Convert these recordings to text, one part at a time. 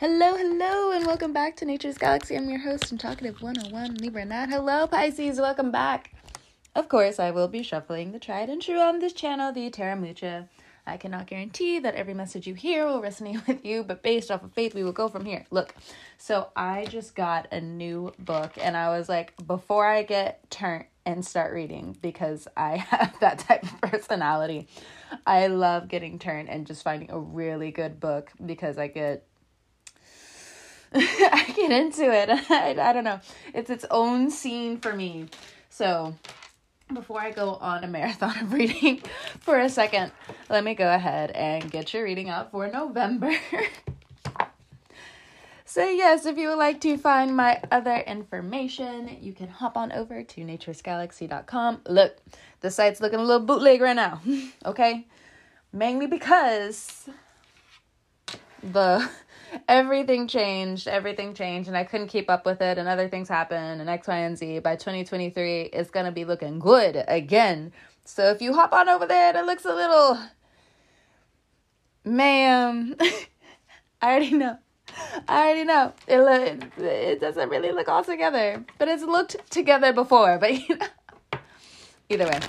Hello, hello, and welcome back to Nature's Galaxy. I'm your host and talkative 101, Libra Nat. Hello, Pisces, welcome back. Of course, I will be shuffling the tried and true on this channel, the Tarot Mucha. I cannot guarantee that every message you hear will resonate with you, but based off of faith, we will go from here. Look, so I just got a new book, and I was like, before I get turned and start reading, because I have that type of personality, I love getting turned and just finding a really good book because I get I get into it. I, I don't know. It's its own scene for me. So, before I go on a marathon of reading for a second, let me go ahead and get your reading out for November. so, yes, if you would like to find my other information, you can hop on over to naturesgalaxy.com. Look, the site's looking a little bootleg right now, okay? Mainly because the everything changed, everything changed, and I couldn't keep up with it, and other things happened, and X, Y, and Z. By 2023, it's gonna be looking good again. So if you hop on over there, it looks a little, ma'am. I already know. I already know. It lo- it doesn't really look all together, but it's looked together before. But you know, either way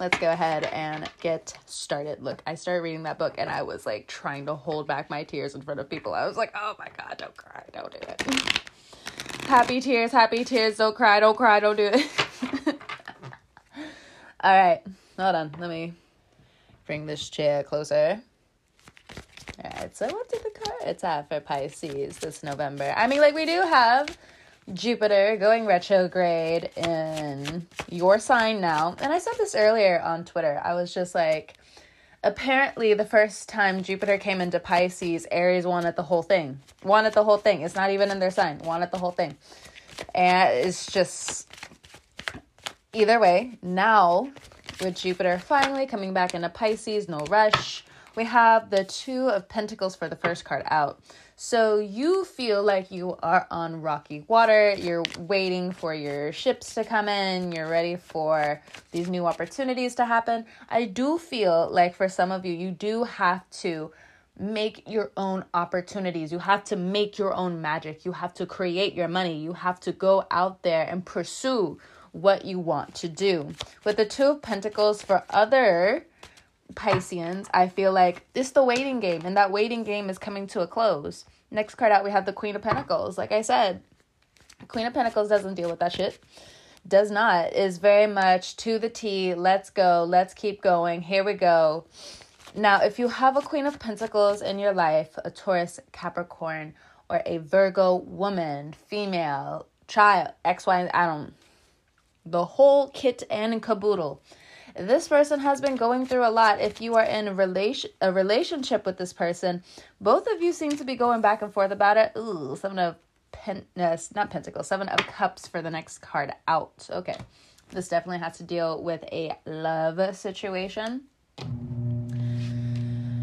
let's go ahead and get started. Look, I started reading that book and I was like trying to hold back my tears in front of people. I was like, oh my God, don't cry, don't do it. happy tears, happy tears, don't cry, don't cry, don't do it. All right, hold on. Let me bring this chair closer. All right, so what did the cards have for Pisces this November? I mean, like, we do have Jupiter going retrograde in your sign now. And I said this earlier on Twitter. I was just like, apparently, the first time Jupiter came into Pisces, Aries wanted the whole thing. Wanted the whole thing. It's not even in their sign. Wanted the whole thing. And it's just either way, now with Jupiter finally coming back into Pisces, no rush. We have the Two of Pentacles for the first card out. So you feel like you are on rocky water. You're waiting for your ships to come in. You're ready for these new opportunities to happen. I do feel like for some of you, you do have to make your own opportunities. You have to make your own magic. You have to create your money. You have to go out there and pursue what you want to do. With the Two of Pentacles for other Pisceans, I feel like it's the waiting game, and that waiting game is coming to a close. Next card out, we have the Queen of Pentacles. Like I said, Queen of Pentacles doesn't deal with that shit. Does not. Is very much to the T. Let's go. Let's keep going. Here we go. Now, if you have a Queen of Pentacles in your life, a Taurus, Capricorn, or a Virgo woman, female, child, X, Y, I don't, the whole kit and caboodle this person has been going through a lot. If you are in a relation a relationship with this person, both of you seem to be going back and forth about it. Ooh, seven of pen uh, not pentacles, seven of cups for the next card out. Okay. This definitely has to deal with a love situation.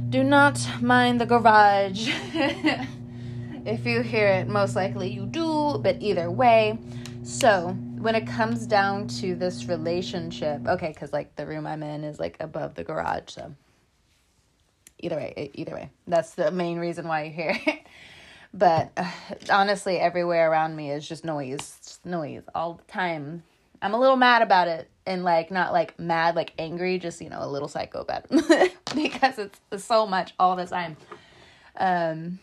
Do not mind the garage. if you hear it, most likely you do, but either way. So, when it comes down to this relationship, okay, because like the room I'm in is like above the garage, so either way, either way, that's the main reason why you're here. but uh, honestly, everywhere around me is just noise, just noise all the time. I'm a little mad about it, and like not like mad, like angry, just you know, a little psychopath because it's, so much all the time. Um,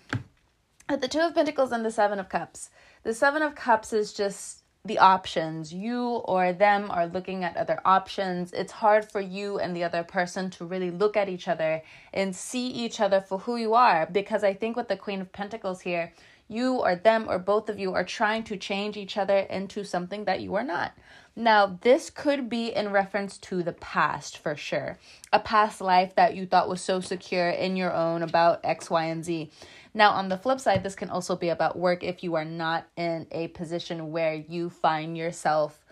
at the Two of Pentacles and the Seven of Cups. The Seven of Cups is just the options. You or them are looking at other options. It's hard for you and the other person to really look at each other and see each other for who you are because I think with the Queen of Pentacles here, you or them or both of you are trying to change each other into something that you are not. Now, this could be in reference to the past for sure. A past life that you thought was so secure in your own about X, Y, and Z. Now, on the flip side, this can also be about work if you are not in a position where you find yourself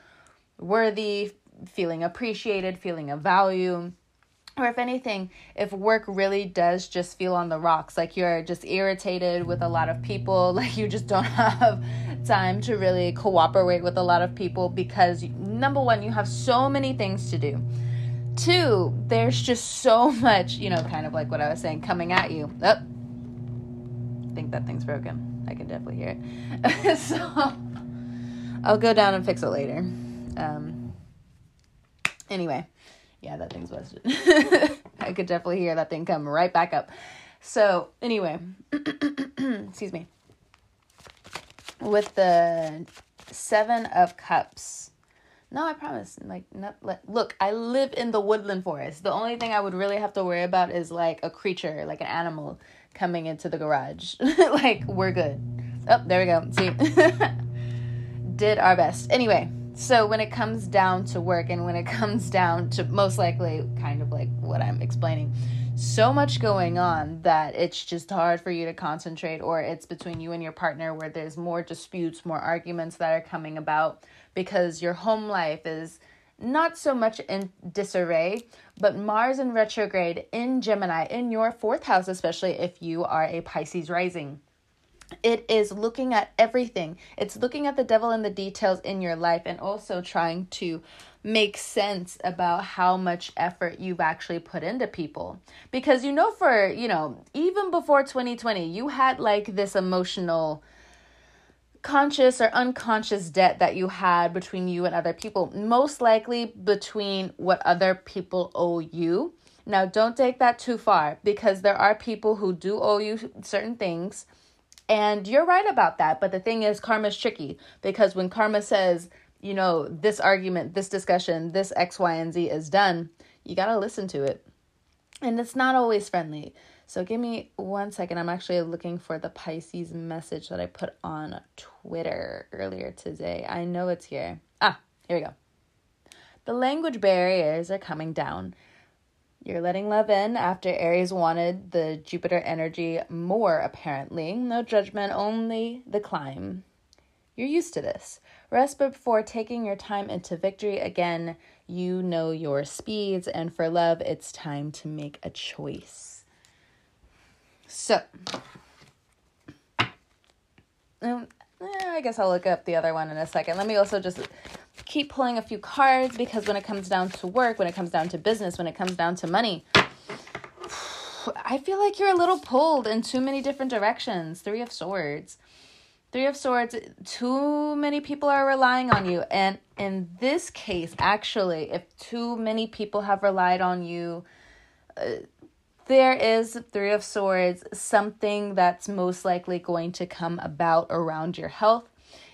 worthy, feeling appreciated, feeling of value. Or if anything, if work really does just feel on the rocks, like you're just irritated with a lot of people, like you just don't have time to really cooperate with a lot of people because, number one, you have so many things to do. Two, there's just so much, you know, kind of like what I was saying, coming at you. Oh, think that thing's broken. I can definitely hear it. so I'll go down and fix it later. Um, anyway, yeah, that thing's busted. I could definitely hear that thing come right back up. So, anyway, excuse me. With the Seven of Cups. No, I promise. Like, not, like, look, I live in the woodland forest. The only thing I would really have to worry about is like a creature, like an animal coming into the garage. like, we're good. Oh, there we go. See? Did our best. Anyway, so when it comes down to work and when it comes down to most likely kind of like what I'm explaining, so much going on that it's just hard for you to concentrate or it's between you and your partner where there's more disputes, more arguments that are coming about because your home life is not so much in disarray, but Mars in retrograde in Gemini, in your fourth house, especially if you are a Pisces rising. It is looking at everything. It's looking at the devil in the details in your life and also trying to make sense about how much effort you've actually put into people. Because you know, for, you know, even before 2020, you had like this emotional conscious or unconscious debt that you had between you and other people, most likely between what other people owe you. Now, don't take that too far because there are people who do owe you certain things, and you're right about that. But the thing is, karma's tricky because when karma says, you know, this argument, this discussion, this X, Y, and Z is done, you got to listen to it. And it's not always friendly. So give me one second. I'm actually looking for the Pisces message that I put on Twitter earlier today. I know it's here. Ah, here we go. The language barriers are coming down. You're letting love in after Aries wanted the Jupiter energy more, apparently. No judgment, only the climb. You're used to this. Rest before taking your time into victory again. You know your speeds, and for love, it's time to make a choice. So, um, eh, I guess I'll look up the other one in a second. Let me also just keep pulling a few cards because when it comes down to work, when it comes down to business, when it comes down to money, I feel like you're a little pulled in too many different directions. Three of Swords. Three of Swords, too many people are relying on you. And in this case, actually, if too many people have relied on you, uh, there is Three of Swords, something that's most likely going to come about around your health.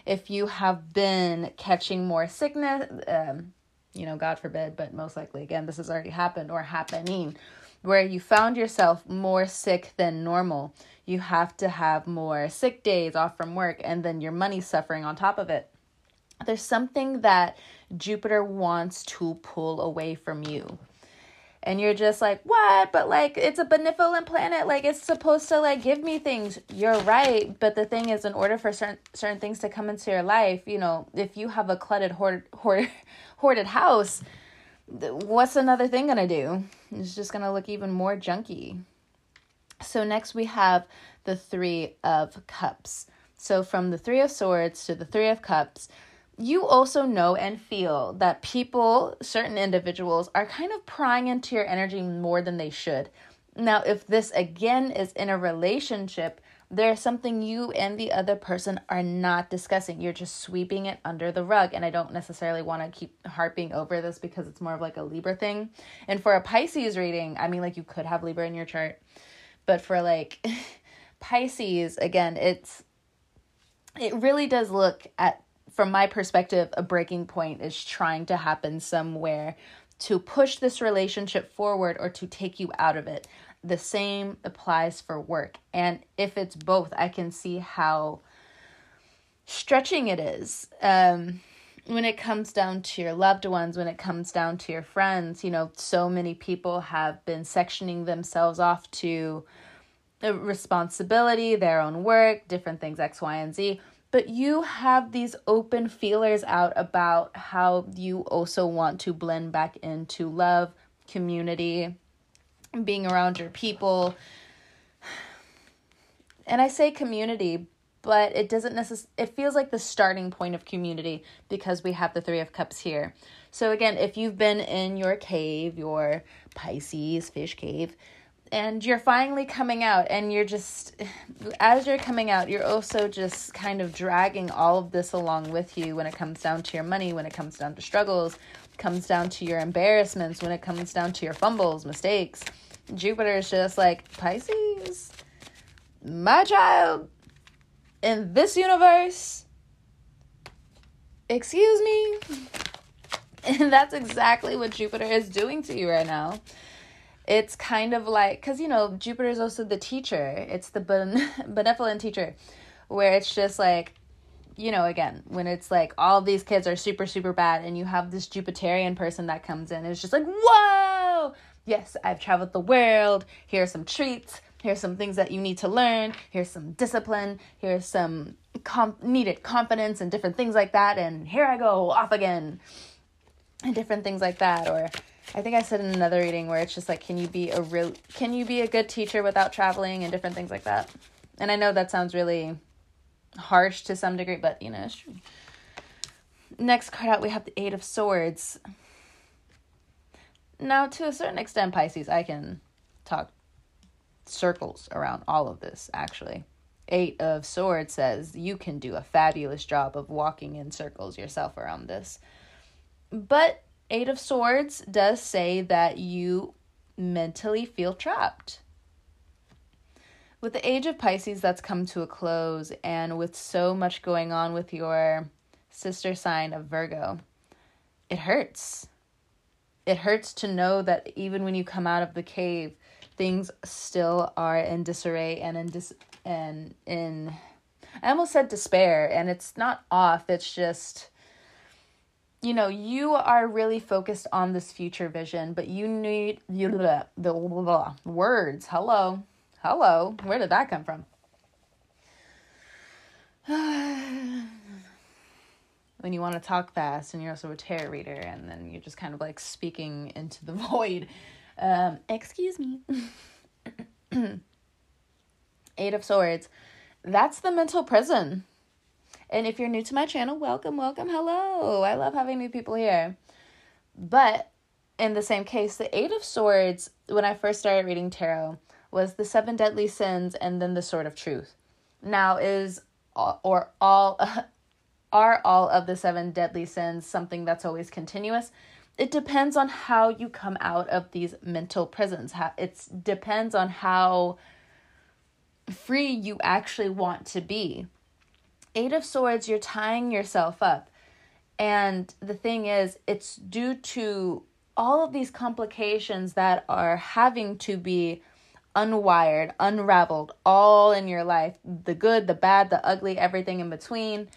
If you have been catching more sickness, um, you know, God forbid, but most likely, again, this has already happened or happening, where you found yourself more sick than normal. You have to have more sick days off from work, and then your money's suffering on top of it. There's something that Jupiter wants to pull away from you and you're just like what? But like it's a benevolent planet. Like it's supposed to like give me things. You're right. But the thing is in order for certain certain things to come into your life you know if you have a cluttered hoard, hoard, hoarded house what's another thing gonna do? It's just gonna look even more junky. So next we have the three of cups. So from the three of swords to the three of cups you also know and feel that people, certain individuals, are kind of prying into your energy more than they should. Now, if this again is in a relationship, there's something you and the other person are not discussing. You're just sweeping it under the rug. And I don't necessarily want to keep harping over this because it's more of like a Libra thing. And for a Pisces reading, I mean, like you could have Libra in your chart, but for like Pisces, again, it's it really does look at from my perspective, a breaking point is trying to happen somewhere to push this relationship forward or to take you out of it. The same applies for work. And if it's both, I can see how stretching it is. Um, when it comes down to your loved ones, when it comes down to your friends, you know, so many people have been sectioning themselves off to the responsibility, their own work, different things, X, Y, and Z but you have these open feelers out about how you also want to blend back into love, community, being around your people. And I say community, but it doesn't necessarily it feels like the starting point of community because we have the 3 of cups here. So again, if you've been in your cave, your Pisces fish cave, and you're finally coming out and you're just as you're coming out you're also just kind of dragging all of this along with you when it comes down to your money when it comes down to struggles comes down to your embarrassments when it comes down to your fumbles mistakes. Jupiter is just like pisces my child in this universe excuse me. And that's exactly what jupiter is doing to you right now it's kind of like because you know jupiter is also the teacher. It's the ben- benevolent teacher where it's just like you know again when it's like all these kids are super super bad and you have this jupiterian person that comes in it's just like whoa! Yes i've traveled the world. Here's some treats. Here's some things that you need to learn. Here's some discipline. Here's some com- needed confidence and different things like that. And here i go off again. And different things like that or I think I said in another reading where it's just like, can you be a real, can you be a good teacher without traveling and different things like that? And I know that sounds really harsh to some degree, but you know. Next card out, we have the Eight of Swords. Now, to a certain extent, Pisces, I can talk circles around all of this, actually. Eight of Swords says you can do a fabulous job of walking in circles yourself around this. But Eight of Swords does say that you mentally feel trapped. With the age of Pisces that's come to a close, and with so much going on with your sister sign of Virgo, it hurts. It hurts to know that even when you come out of the cave, things still are in disarray and in dis and in I almost said despair, and it's not off, it's just you know, you are really focused on this future vision, but you need you, the, words. Hello. Hello. Where did that come from? when you want to talk fast and you're also a tarot reader and then you're just kind of like speaking into the void. Um, excuse me. Eight of Swords. That's the mental prison and if you're new to my channel, welcome, welcome, hello. I love having new people here. But in the same case, the Eight of Swords, when I first started reading tarot, was the seven deadly sins and then the sword of truth. Now, is or all are all of the seven deadly sins something that's always continuous? It depends on how you come out of these mental prisons. It depends on how free you actually want to be. Eight of Swords, you're tying yourself up. And the thing is, it's due to all of these complications that are having to be unwired, unraveled, all in your life the good, the bad, the ugly, everything in between,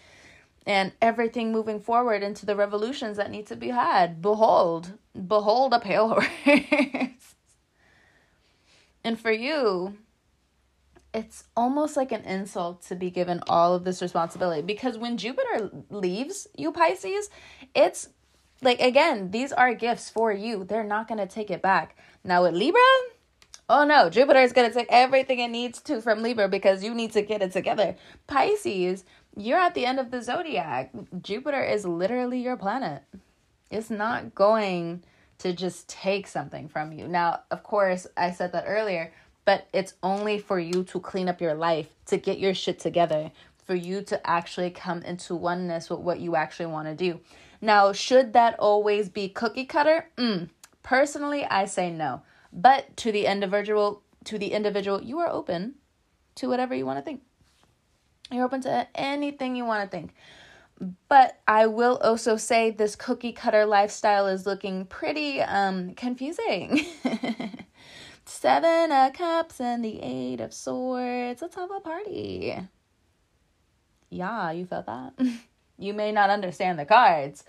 and everything moving forward into the revolutions that need to be had. Behold, behold a pale horse. and for you, it's almost like an insult to be given all of this responsibility because when Jupiter leaves you, Pisces, it's like again, these are gifts for you. They're not going to take it back. Now with Libra, oh no, Jupiter is going to take everything it needs to from Libra because you need to get it together. Pisces, you're at the end of the zodiac. Jupiter is literally your planet. It's not going to just take something from you. Now, of course, I said that earlier but it's only for you to clean up your life, to get your shit together, for you to actually come into oneness with what you actually want to do. Now, should that always be cookie cutter? Mm, personally, I say no. But to the individual, to the individual, you are open to whatever you want to think. You're open to anything you want to think. But I will also say this cookie cutter lifestyle is looking pretty um confusing. Seven of Cups and the Eight of Swords. Let's have a party. Yeah, you felt that? you may not understand the cards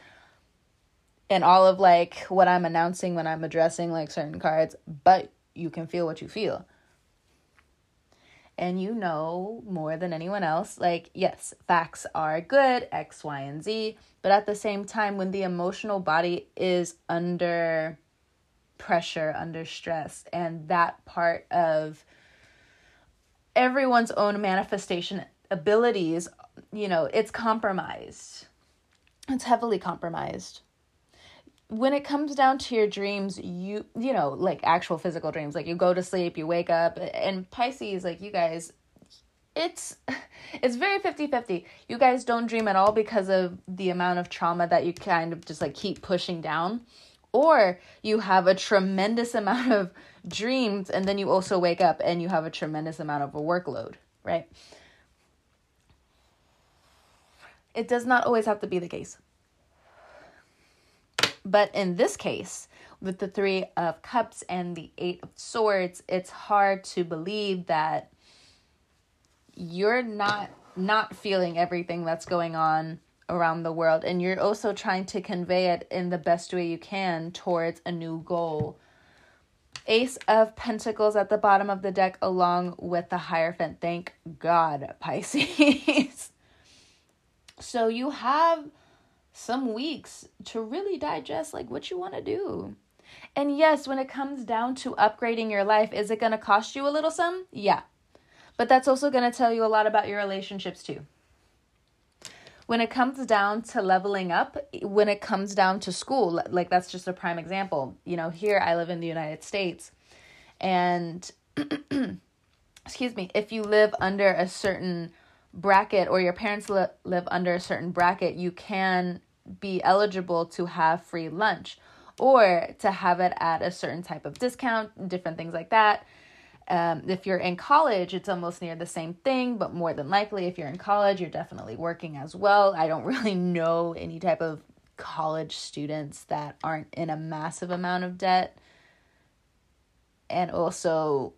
and all of like what I'm announcing when I'm addressing like certain cards, but you can feel what you feel. And you know more than anyone else, like, yes, facts are good, X, Y, and Z, but at the same time, when the emotional body is under pressure, under stress, and that part of everyone's own manifestation abilities, you know, it's compromised. It's heavily compromised. when it comes down to your dreams, you you know, like actual physical dreams, like you go to sleep, you wake up, and Pisces, like you guys, it's it's very 50-50. You guys don't dream at all because of the amount of trauma that you kind of just like keep pushing down. Or you have a tremendous amount of dreams and then you also wake up and you have a tremendous amount of a workload, right? It does not always have to be the case. But in this case, with the Three of Cups and the Eight of Swords, it's hard to believe that you're not not feeling everything that's going on around the world and you're also trying to convey it in the best way you can towards a new goal. Ace of Pentacles at the bottom of the deck along with the Hierophant. Thank God, Pisces. so you have some weeks to really digest like what you want to do. And yes, when it comes down to upgrading your life, is it going to cost you a little some? Yeah. But that's also going to tell you a lot about your relationships too. When it comes down to leveling up, when it comes down to school, like that's just a prime example. You know, here I live in the United States and excuse me, if you live under a certain bracket or your parents li- live under a certain bracket, you can be eligible to have free lunch or to have it at a certain type of discount, different things like that. Um, if you're in college, it's almost near the same thing, but more than likely, if you're in college, you're definitely working as well. I don't really know any type of college students that aren't in a massive amount of debt and also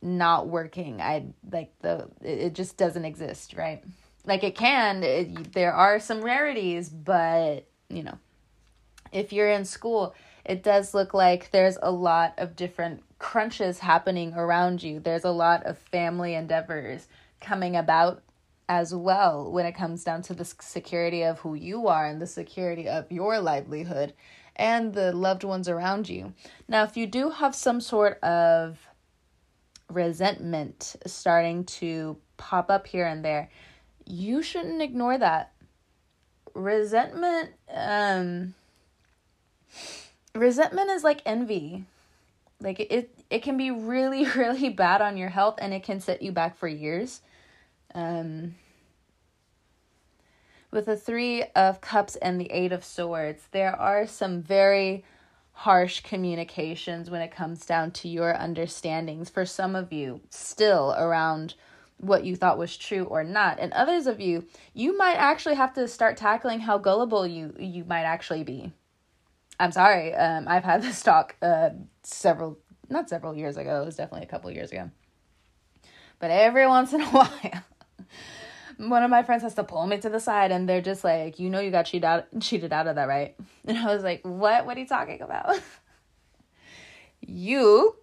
not working. I like the it just doesn't exist, right? like it can it, there are some rarities but you know if you're in school it does look like there's a lot of different crunches happening around you there's a lot of family endeavors coming about as well when it comes down to the security of who you are and the security of your livelihood and the loved ones around you now if you do have some sort of resentment starting to pop up here and there you shouldn't ignore that. Resentment um resentment is like envy. Like it it can be really really bad on your health and it can set you back for years. Um with the 3 of cups and the 8 of swords, there are some very harsh communications when it comes down to your understandings for some of you still around what you thought was true or not. And others of you, you might actually have to start tackling how gullible you you might actually be. I'm sorry. Um, I've had this talk uh, several, not several years ago. It was definitely a couple years ago. But every once in a while, one of my friends has to pull me to the side, and they're just like, "You know, you got cheated out, cheated out of that, right?" And I was like, "What? What are you talking about?" you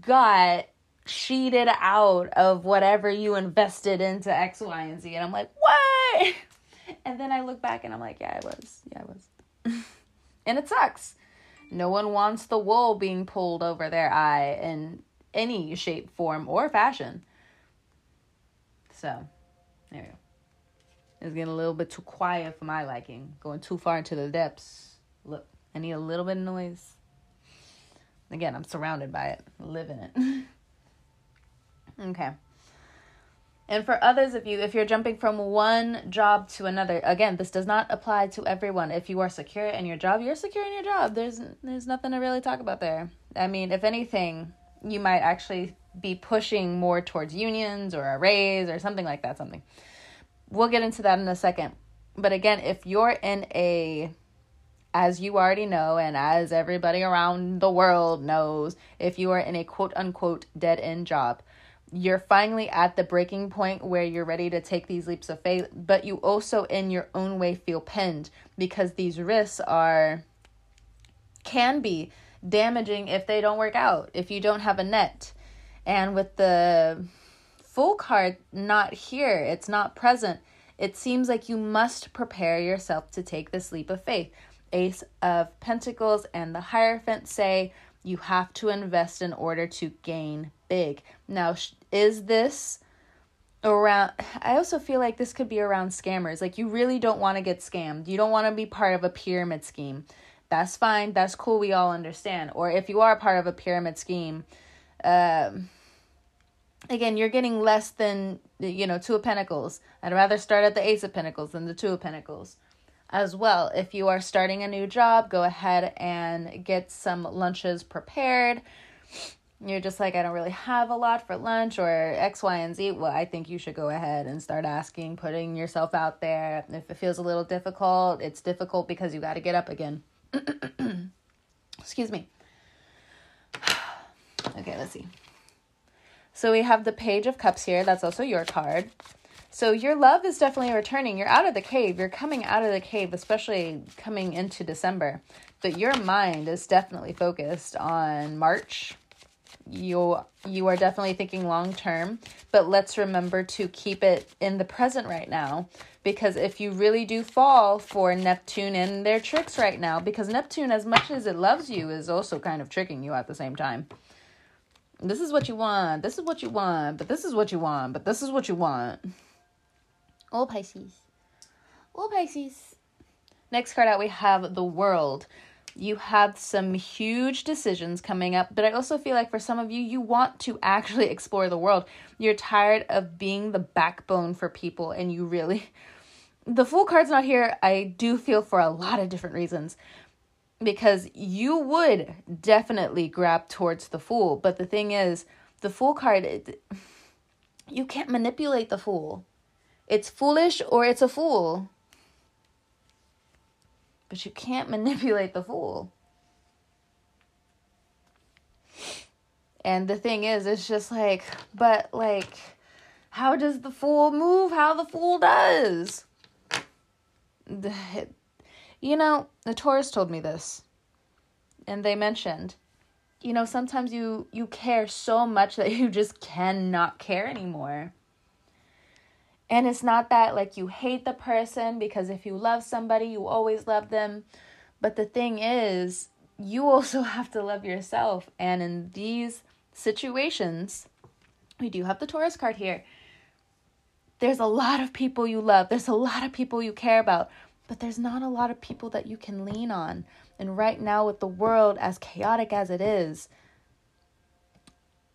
got cheated out of whatever you invested into X, Y, and Z. And I'm like, what? And then I look back and I'm like, yeah, I was. Yeah, I was. And it sucks. No one wants the wool being pulled over their eye in any shape, form, or fashion. So, there we go. It's getting a little bit too quiet for my liking. Going too far into the depths. Look, I need a little bit of noise. Again, I'm surrounded by it, living it. Okay. And for others of you, if you're jumping from one job to another, again, this does not apply to everyone. If you are secure in your job, you're secure in your job. There's there's nothing to really talk about there. I mean, if anything, you might actually be pushing more towards unions or a raise or something like that, something. We'll get into that in a second. But again, if you're in a as you already know, and as everybody around the world knows, if you are in a quote unquote dead end job, you're finally at the breaking point where you're ready to take these leaps of faith, but you also, in your own way, feel pinned because these risks are, can be damaging if they don't work out, if you don't have a net. And with the Fool card not here, it's not present, it seems like you must prepare yourself to take this leap of faith. Ace of Pentacles and the Hierophant say you have to invest in order to gain big. Now, is this around I also feel like this could be around scammers. Like you really don't want to get scammed. You don't want to be part of a pyramid scheme. That's fine. That's cool. We all understand. Or if you are part of a pyramid scheme, um, again, you're getting less than, you know, Two of Pentacles. I'd rather start at the Ace of Pentacles than the Two of Pentacles. As well, if you are starting a new job, go ahead and get some lunches prepared. You're just like, I don't really have a lot for lunch or X, Y, and Z. Well, I think you should go ahead and start asking, putting yourself out there. If it feels a little difficult, it's difficult because you got to get up again. Excuse me. okay, let's see. So we have the Page of Cups here. That's also your card. So your love is definitely returning. You're out of the cave. You're coming out of the cave, especially coming into December. But your mind is definitely focused on March. You you are definitely thinking long term, but let's remember to keep it in the present right now because if you really do fall for Neptune and their tricks right now because Neptune as much as it loves you is also kind of tricking you at the same time this is what you want, this is what you want, but this is what you want, but this is what you want. Oh, Pisces. Oh, Pisces. Next card out, we have the world. You have some huge decisions coming up, but I also feel like for some of you, you want to actually explore the world. You're tired of being the backbone for people, and you really. The Fool card's not here, I do feel for a lot of different reasons because you would definitely grab towards the fool but the thing is the fool card it, you can't manipulate the fool it's foolish or it's a fool but you can't manipulate the fool and the thing is it's just like but like how does the fool move how the fool does you know, the Taurus told me this. And they mentioned, you know, sometimes you you care so much that you just cannot care anymore. And it's not that like you hate the person because if you love somebody, you always love them. But the thing is, you also have to love yourself. And in these situations, we do have the Taurus card here. There's a lot of people you love, there's a lot of people you care about, but there's not a lot of people that you can lean on. And right now, with the world as chaotic as it is,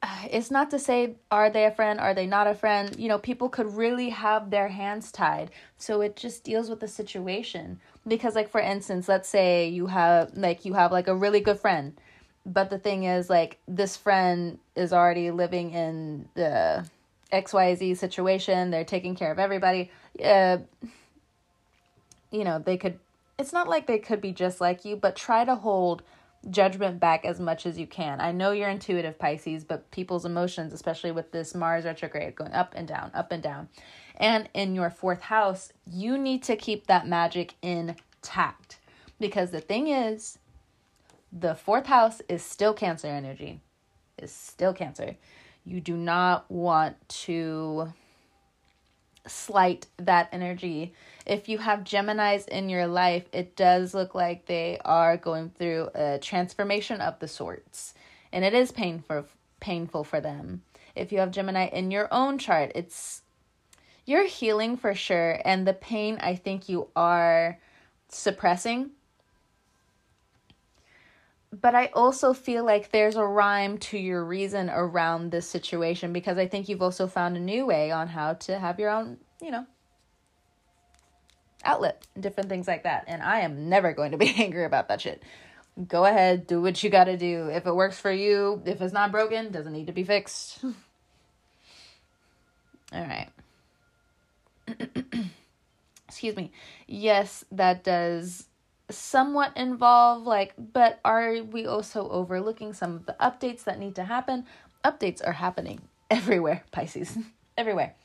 it's not to say are they a friend are they not a friend? You know people could really have their hands tied. So it just deals with the situation. Because like for instance let's say you have like you have like a really good friend but the thing is like this friend is already living in the xyz situation. They're taking care of everybody. Uh, you know, they could, it's not like they could be just like you, but try to hold judgment back as much as you can. I know you're intuitive, Pisces, but people's emotions, especially with this Mars retrograde going up and down, up and down, and in your fourth house, you need to keep that magic intact. Because the thing is, the fourth house is still Cancer energy, is still Cancer. You do not want to slight that energy. If you have Geminis in your life, it does look like they are going through a transformation of the sorts, and it is painful painful for them. If you have Gemini in your own chart, it's you're healing for sure, and the pain I think you are suppressing. But I also feel like there's a rhyme to your reason around this situation because I think you've also found a new way on how to have your own, you know, outlet and different things like that. And I am never going to be angry about that shit. Go ahead, do what you got to do. If it works for you, if it's not broken, doesn't need to be fixed. All right. Excuse me. Yes, that does somewhat involve like but are we also overlooking some of the updates that need to happen? Updates are happening everywhere, Pisces. everywhere.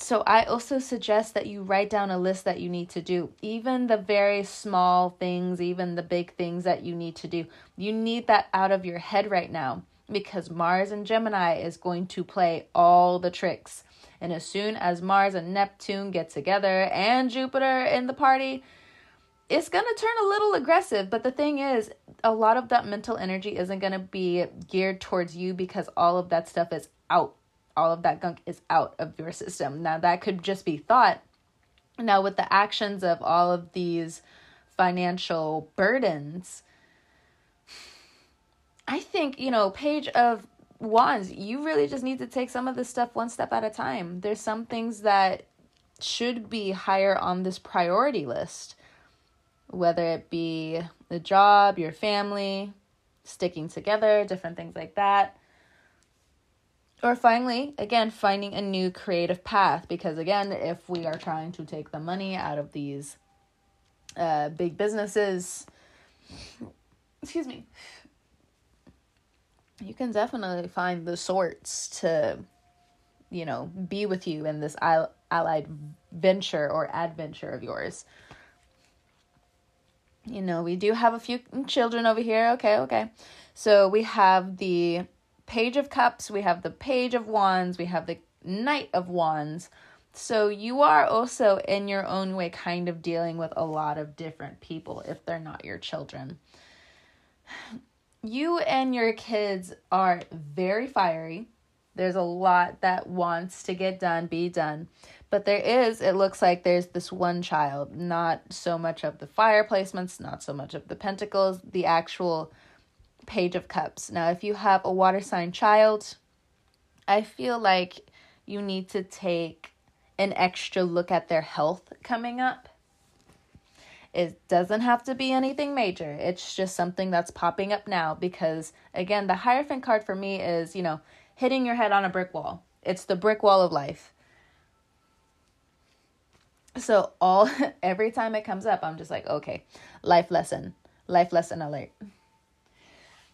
So I also suggest that you write down a list that you need to do, even the very small things, even the big things that you need to do. You need that out of your head right now because Mars and Gemini is going to play all the tricks. And as soon as Mars and Neptune get together and Jupiter in the party, it's going to turn a little aggressive. But the thing is, a lot of that mental energy isn't going to be geared towards you because all of that stuff is out all of that gunk is out of your system. Now, that could just be thought. Now, with the actions of all of these financial burdens. I think, you know, page of wands, you really just need to take some of this stuff one step at a time. There's some things that should be higher on this priority list, whether it be the job, your family, sticking together, different things like that. Or finally, again, finding a new creative path. Because again, if we are trying to take the money out of these uh, big businesses, excuse me, you can definitely find the sorts to, you know, be with you in this allied venture or adventure of yours. You know, we do have a few children over here. Okay, okay. So we have the Page of Cups, we have the Page of Wands, we have the Knight of Wands. So you are also in your own way kind of dealing with a lot of different people if they're not your children. You and your kids are very fiery. There's a lot that wants to get done, be done. But there is, it looks like there's this one child, not so much of the fire placements, not so much of the pentacles, the actual Page of Cups. Now, if you have a water sign child, I feel like you need to take an extra look at their health coming up. It doesn't have to be anything major. It's just something that's popping up now because, again, the Hierophant card for me is, you know, hitting your head on a brick wall. It's the brick wall of life. So, all every time it comes up, I'm just like, okay, life lesson, life lesson alert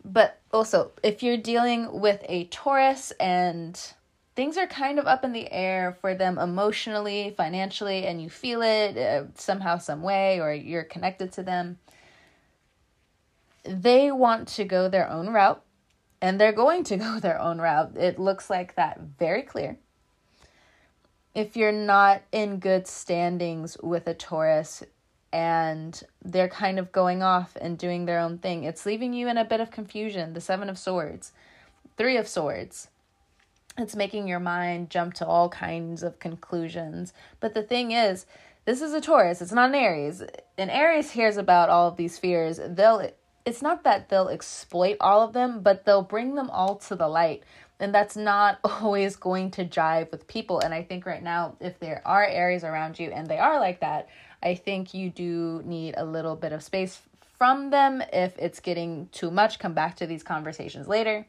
but also if you're dealing with a Taurus and things are kind of up in the air for them emotionally, financially, and you feel it uh, somehow, some way, or you're connected to them, they want to go their own route and they're going to go their own route. It looks like that very clear. If you're not in good standings with a Taurus, and they're kind of going off and doing their own thing. It's leaving you in a bit of confusion. The Seven of Swords, Three of Swords. It's making your mind jump to all kinds of conclusions. But the thing is, this is a Taurus, it's not an Aries. An Aries hears about all of these fears. They'll it's not that they'll exploit all of them, but they'll bring them all to the light. And that's not always going to jive with people. And I think right now, if there are Aries around you and they are like that, I think you do need a little bit of space from them. If it's getting too much, come back to these conversations later.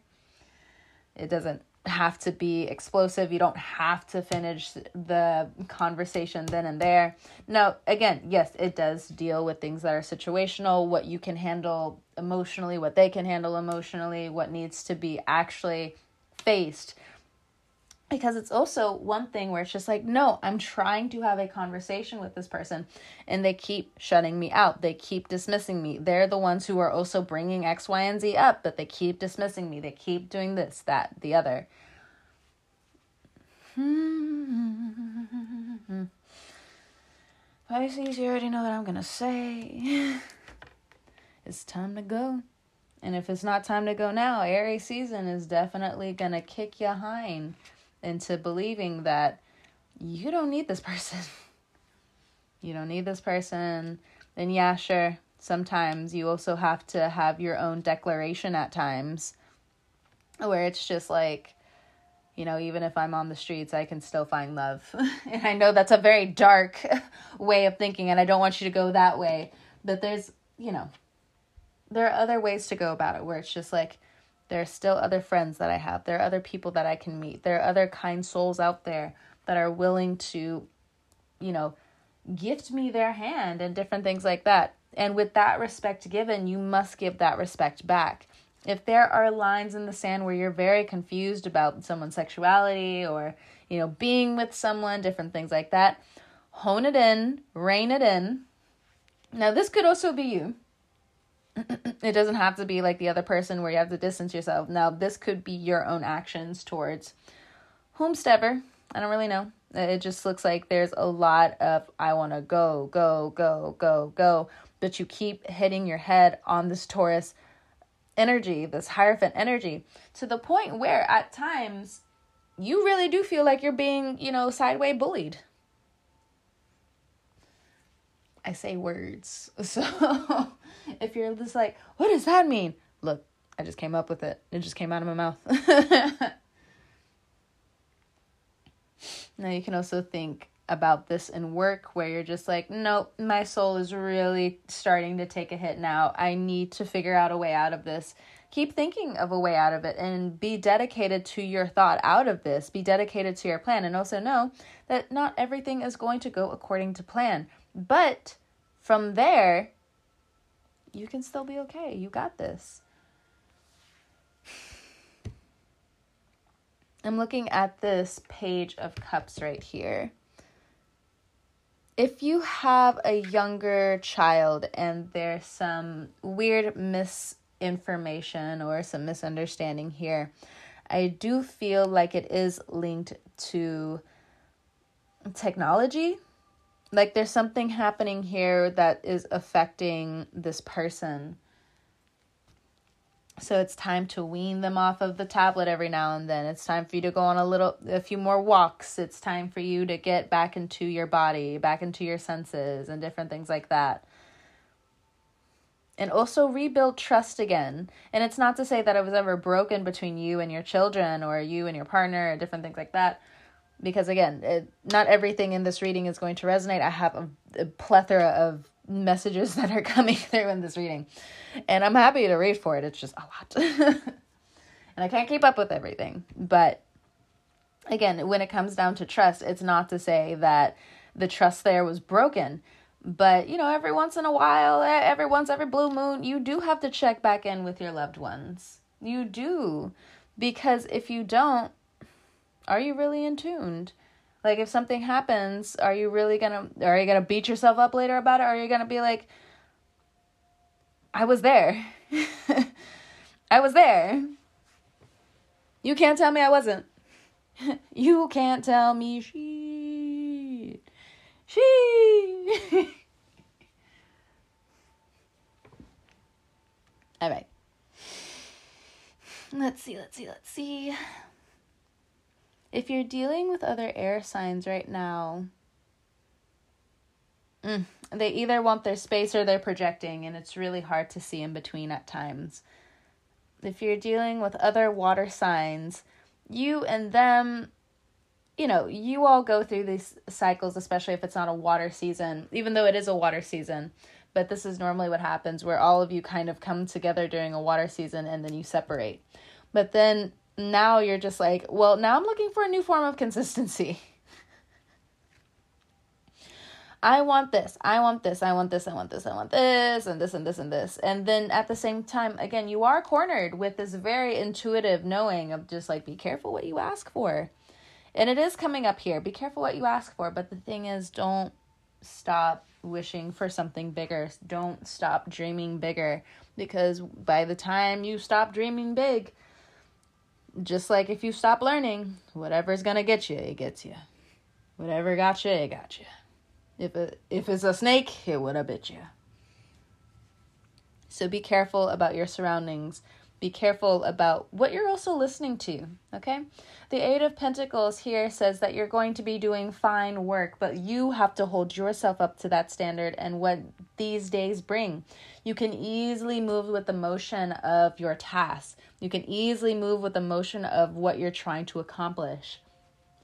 It doesn't have to be explosive. You don't have to finish the conversation then and there. Now, again, yes, it does deal with things that are situational, what you can handle emotionally, what they can handle emotionally, what needs to be actually faced. Because it's also one thing where it's just like no i'm trying to have a conversation with this person and they keep shutting me out. They keep dismissing me. They're the ones who are also bringing x y and z up but they keep dismissing me. They keep doing this that the other. Hmm. Pisces, you already know what I'm gonna say. it's time to go. And if it's not time to go now, Aries season is definitely gonna kick you hind into believing that you don't need this person. you don't need this person. Then, yeah, sure, sometimes you also have to have your own declaration at times where it's just like, you know, even if I'm on the streets, I can still find love. and I know that's a very dark way of thinking, and I don't want you to go that way. But there's, you know, there are other ways to go about it where it's just like, there are still other friends that I have. There are other people that I can meet. There are other kind souls out there that are willing to, you know, gift me their hand and different things like that. And with that respect given, you must give that respect back. If there are lines in the sand where you're very confused about someone's sexuality or, you know, being with someone, different things like that, hone it in, rein it in. Now, this could also be you it doesn't have to be like the other person where you have to distance yourself. Now, this could be your own actions towards whomstever. I don't really know. It just looks like there's a lot of I want to go, go, go, go, go, but you keep hitting your head on this Taurus energy, this Hierophant energy, to the point where at times you really do feel like you're being, you know, sideways bullied. I say words. So if you're just like, what does that mean? Look, I just came up with it. It just came out of my mouth. now you can also think about this in work where you're just like, nope, my soul is really starting to take a hit now. I need to figure out a way out of this. Keep thinking of a way out of it and be dedicated to your thought out of this. Be dedicated to your plan. And also know that not everything is going to go according to plan. But from there, you can still be okay. You got this. I'm looking at this page of cups right here if you have a younger child and there's some weird misinformation or some misunderstanding here, I do feel like it is linked to technology. Like there's something happening here that is affecting this person so it's time to wean them off of the tablet every now and then. It's time for you to go on a little a few more walks. It's time for you to get back into your body, back into your senses and different things like that. And also rebuild trust again. And it's not to say that it was ever broken between you and your children or you and your partner or different things like that. Because again, it, not everything in this reading is going to resonate. I have a, a plethora of messages that are coming through in this reading. And I'm happy to read for it. It's just a lot. and I can't keep up with everything. But again, when it comes down to trust, it's not to say that the trust there was broken. But, you know, every once in a while, every once every blue moon, you do have to check back in with your loved ones. You do. Because if you don't, are you really in tuned? Like if something happens, are you really gonna are you gonna beat yourself up later about it? Or are you gonna be like, I was there. I was there. You can't tell me I wasn't. you can't tell me she she All right. Let's see, let's see, let's see. If you're dealing with other air signs right now, mm, they either want their space or they're projecting, and it's really hard to see in between at times. If you're dealing with other water signs, you and them, you know, you all go through these cycles, especially if it's not a water season, even though it is a water season. But this is normally what happens where all of you kind of come together during a water season and then you separate. But then now you're just like, well, now I'm looking for a new form of consistency. I want this, I want this, I want this, I want this, I want this, and this, and this, and this. And then at the same time, again, you are cornered with this very intuitive knowing of just like, be careful what you ask for. And it is coming up here. Be careful what you ask for. But the thing is, don't stop wishing for something bigger. Don't stop dreaming bigger. Because by the time you stop dreaming big, just like if you stop learning, whatever's gonna get you, it gets you. Whatever got you, it got you. If it if it's a snake, it would have bit you. So be careful about your surroundings. Be careful about what you're also listening to, okay? The Eight of Pentacles here says that you're going to be doing fine work, but you have to hold yourself up to that standard and what these days bring. You can easily move with the motion of your task. You can easily move with the motion of what you're trying to accomplish.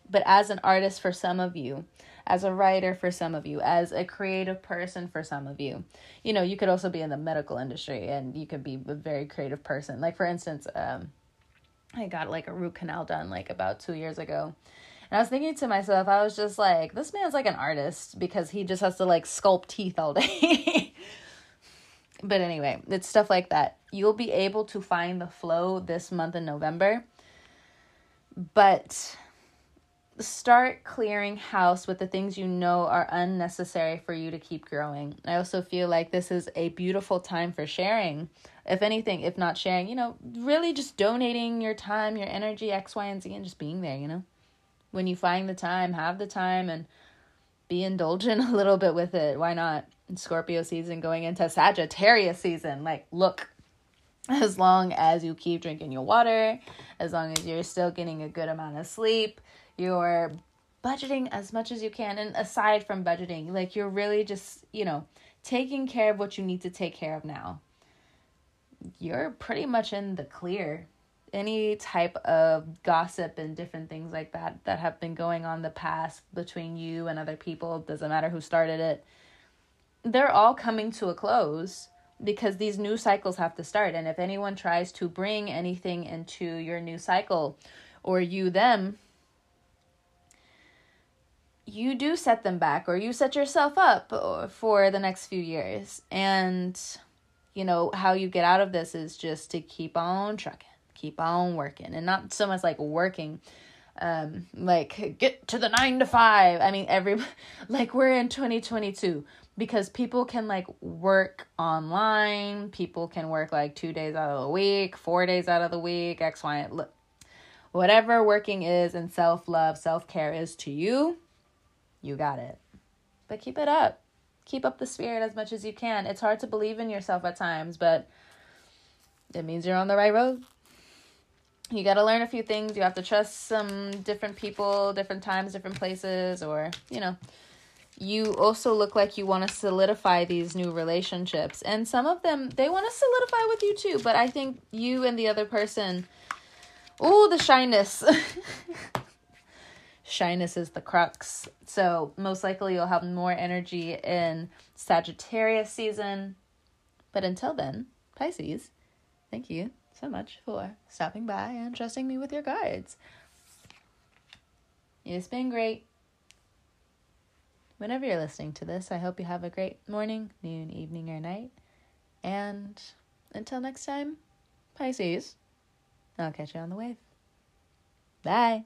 But as an artist for some of you, as a writer for some of you, as a creative person for some of you, you know, you could also be in the medical industry and you could be a very creative person. Like, for instance, um, I got like a root canal done like about two years ago. And I was thinking to myself, I was just like, this man's like an artist because he just has to like sculpt teeth all day. But anyway, it's stuff like that. You'll be able to find the flow this month in November. But start clearing house with the things you know are unnecessary for you to keep growing. I also feel like this is a beautiful time for sharing. If anything, if not sharing, you know, really just donating your time, your energy, X, Y, and Z, and just being there, you know? When you find the time, have the time and be indulgent a little bit with it. Why not? Scorpio season going into Sagittarius season. Like, look, as long as you keep drinking your water, as long as you're still getting a good amount of sleep, you're budgeting as much as you can. And aside from budgeting, like you're really just, you know, taking care of what you need to take care of now. You're pretty much in the clear. Any type of gossip and different things like that that have been going on the past between you and other people, doesn't matter who started it, they're all coming to a close because these new cycles have to start. And if anyone tries to bring anything into your new cycle or you them, you do set them back or you set yourself up for the next few years. And, you know, how you get out of this is just to keep on trucking, keep on working, and not so much like working. Um, like get to the nine to five. I mean, every like we're in 2022 because people can like work online, people can work like two days out of the week, four days out of the week, X, Y, and whatever working is and self love, self care is to you you got it. But keep it up. Keep up the spirit as much as you can. It's hard to believe in yourself at times, but it means you're on the right road. You got to learn a few things. You have to trust some different people, different times, different places, or, you know, you also look like you want to solidify these new relationships. And some of them, they want to solidify with you too, but I think you and the other person, oh, the shyness. shyness is the crux. So, most likely, you'll have more energy in Sagittarius season. But until then, Pisces, thank you so much for stopping by and trusting me with your cards. It's been great. Whenever you're listening to this, I hope you have a great morning, noon, evening, or night. And until next time, Pisces, I'll catch you on the wave. Bye.